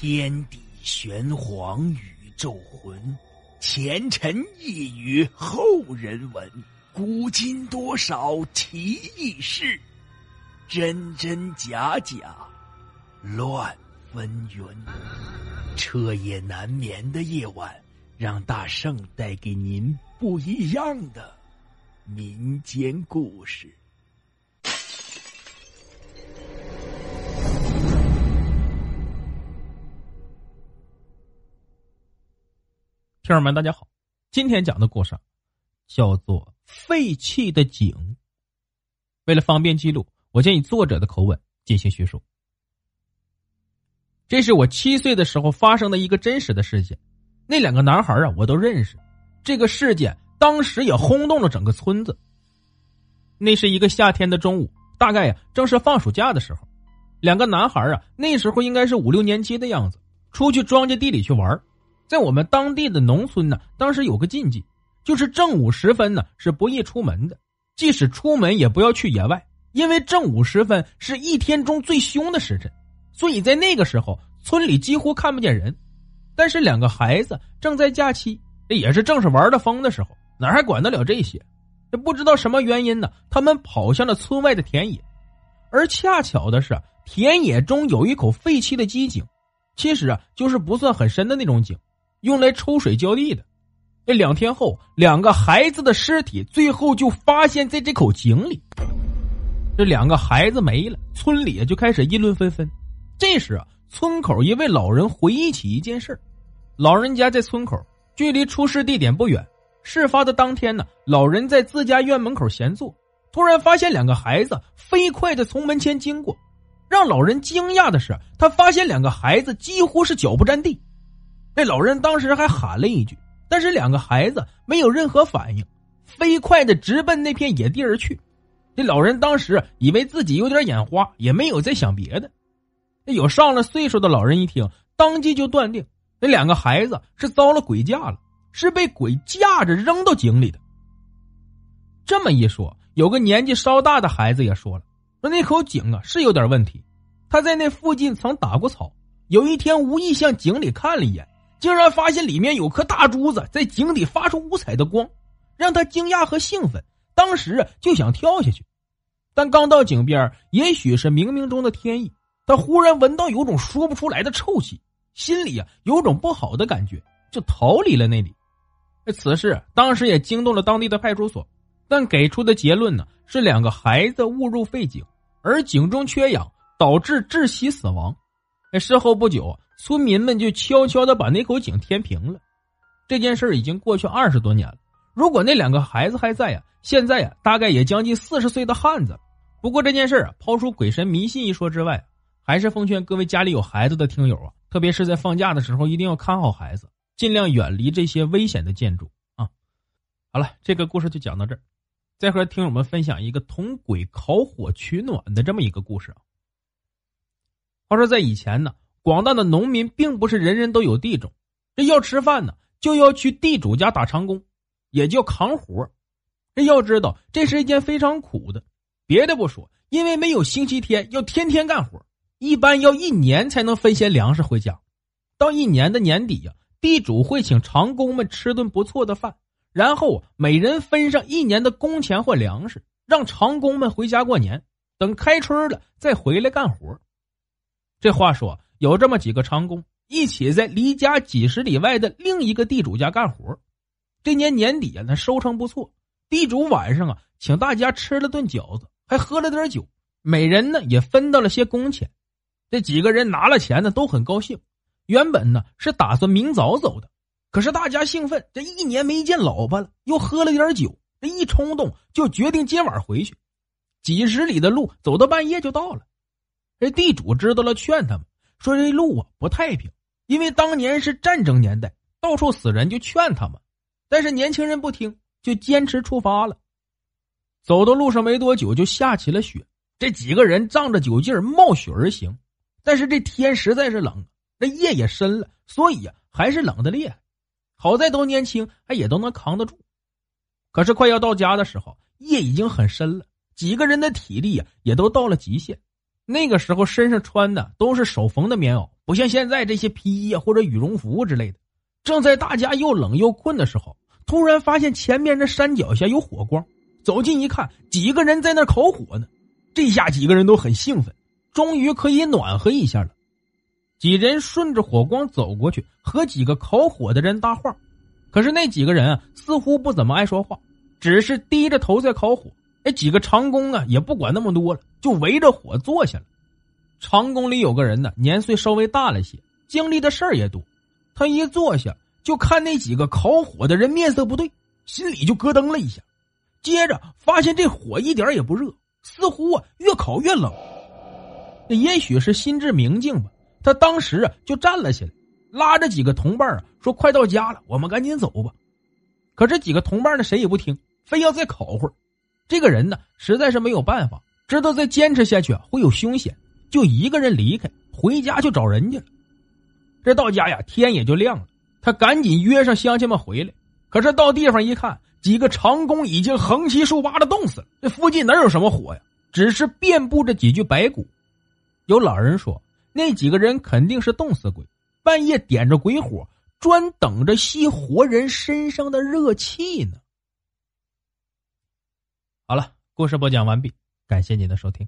天地玄黄，宇宙浑，前尘一语后人闻。古今多少奇异事，真真假假，乱纷纭。彻夜难眠的夜晚，让大圣带给您不一样的民间故事。听友们，大家好，今天讲的故事叫做《废弃的井》。为了方便记录，我将以作者的口吻进行叙述。这是我七岁的时候发生的一个真实的事件。那两个男孩啊，我都认识。这个事件当时也轰动了整个村子。那是一个夏天的中午，大概呀正是放暑假的时候。两个男孩啊，那时候应该是五六年级的样子，出去庄稼地里去玩。在我们当地的农村呢，当时有个禁忌，就是正午时分呢是不宜出门的，即使出门也不要去野外，因为正午时分是一天中最凶的时辰，所以在那个时候村里几乎看不见人。但是两个孩子正在假期，也是正是玩的疯的时候，哪还管得了这些？这不知道什么原因呢，他们跑向了村外的田野，而恰巧的是，田野中有一口废弃的机井，其实啊就是不算很深的那种井。用来抽水浇地的。这两天后，两个孩子的尸体最后就发现在这口井里。这两个孩子没了，村里就开始议论纷纷。这时啊，村口一位老人回忆起一件事老人家在村口，距离出事地点不远。事发的当天呢，老人在自家院门口闲坐，突然发现两个孩子飞快的从门前经过。让老人惊讶的是，他发现两个孩子几乎是脚不沾地。那老人当时还喊了一句，但是两个孩子没有任何反应，飞快的直奔那片野地而去。这老人当时以为自己有点眼花，也没有再想别的。那有上了岁数的老人一听，当即就断定那两个孩子是遭了鬼架了，是被鬼架着扔到井里的。这么一说，有个年纪稍大的孩子也说了，说那口井啊是有点问题，他在那附近曾打过草，有一天无意向井里看了一眼。竟然发现里面有颗大珠子在井底发出五彩的光，让他惊讶和兴奋。当时就想跳下去，但刚到井边，也许是冥冥中的天意，他忽然闻到有种说不出来的臭气，心里啊有种不好的感觉，就逃离了那里。此事当时也惊动了当地的派出所，但给出的结论呢是两个孩子误入废井，而井中缺氧导致窒息死亡。事后不久。村民们就悄悄的把那口井填平了。这件事已经过去二十多年了。如果那两个孩子还在呀，现在呀，大概也将近四十岁的汉子。不过这件事啊，抛出鬼神迷信一说之外，还是奉劝各位家里有孩子的听友啊，特别是在放假的时候，一定要看好孩子，尽量远离这些危险的建筑啊。好了，这个故事就讲到这儿。再和听友们分享一个同鬼烤火取暖的这么一个故事啊。话说在以前呢。广大的农民并不是人人都有地种，这要吃饭呢，就要去地主家打长工，也叫扛活。这要知道，这是一件非常苦的。别的不说，因为没有星期天，要天天干活，一般要一年才能分些粮食回家。到一年的年底呀，地主会请长工们吃顿不错的饭，然后每人分上一年的工钱或粮食，让长工们回家过年。等开春了，再回来干活。这话说。有这么几个长工一起在离家几十里外的另一个地主家干活。这年年底啊，那收成不错。地主晚上啊，请大家吃了顿饺子，还喝了点酒，每人呢也分到了些工钱。这几个人拿了钱呢，都很高兴。原本呢是打算明早走的，可是大家兴奋，这一年没见老婆了，又喝了点酒，这一冲动就决定今晚回去。几十里的路走到半夜就到了。这地主知道了，劝他们。说这路啊不太平，因为当年是战争年代，到处死人，就劝他们，但是年轻人不听，就坚持出发了。走到路上没多久，就下起了雪。这几个人仗着酒劲儿冒雪而行，但是这天实在是冷，这夜也深了，所以呀还是冷的厉害。好在都年轻，还也都能扛得住。可是快要到家的时候，夜已经很深了，几个人的体力呀也都到了极限。那个时候身上穿的都是手缝的棉袄，不像现在这些皮衣或者羽绒服之类的。正在大家又冷又困的时候，突然发现前面的山脚下有火光，走近一看，几个人在那烤火呢。这下几个人都很兴奋，终于可以暖和一下了。几人顺着火光走过去，和几个烤火的人搭话。可是那几个人啊，似乎不怎么爱说话，只是低着头在烤火。那几个长工啊，也不管那么多了，就围着火坐下了。长工里有个人呢，年岁稍微大了些，经历的事儿也多。他一坐下，就看那几个烤火的人面色不对，心里就咯噔了一下。接着发现这火一点也不热，似乎啊越烤越冷。那也许是心智明镜吧，他当时啊就站了起来，拉着几个同伴啊说：“快到家了，我们赶紧走吧。”可这几个同伴呢，谁也不听，非要再烤会儿。这个人呢，实在是没有办法，知道再坚持下去会有凶险，就一个人离开，回家去找人家了。这到家呀，天也就亮了，他赶紧约上乡亲们回来。可是到地方一看，几个长工已经横七竖八的冻死了。这附近哪有什么火呀？只是遍布着几具白骨。有老人说，那几个人肯定是冻死鬼，半夜点着鬼火，专等着吸活人身上的热气呢。故事播讲完毕，感谢您的收听。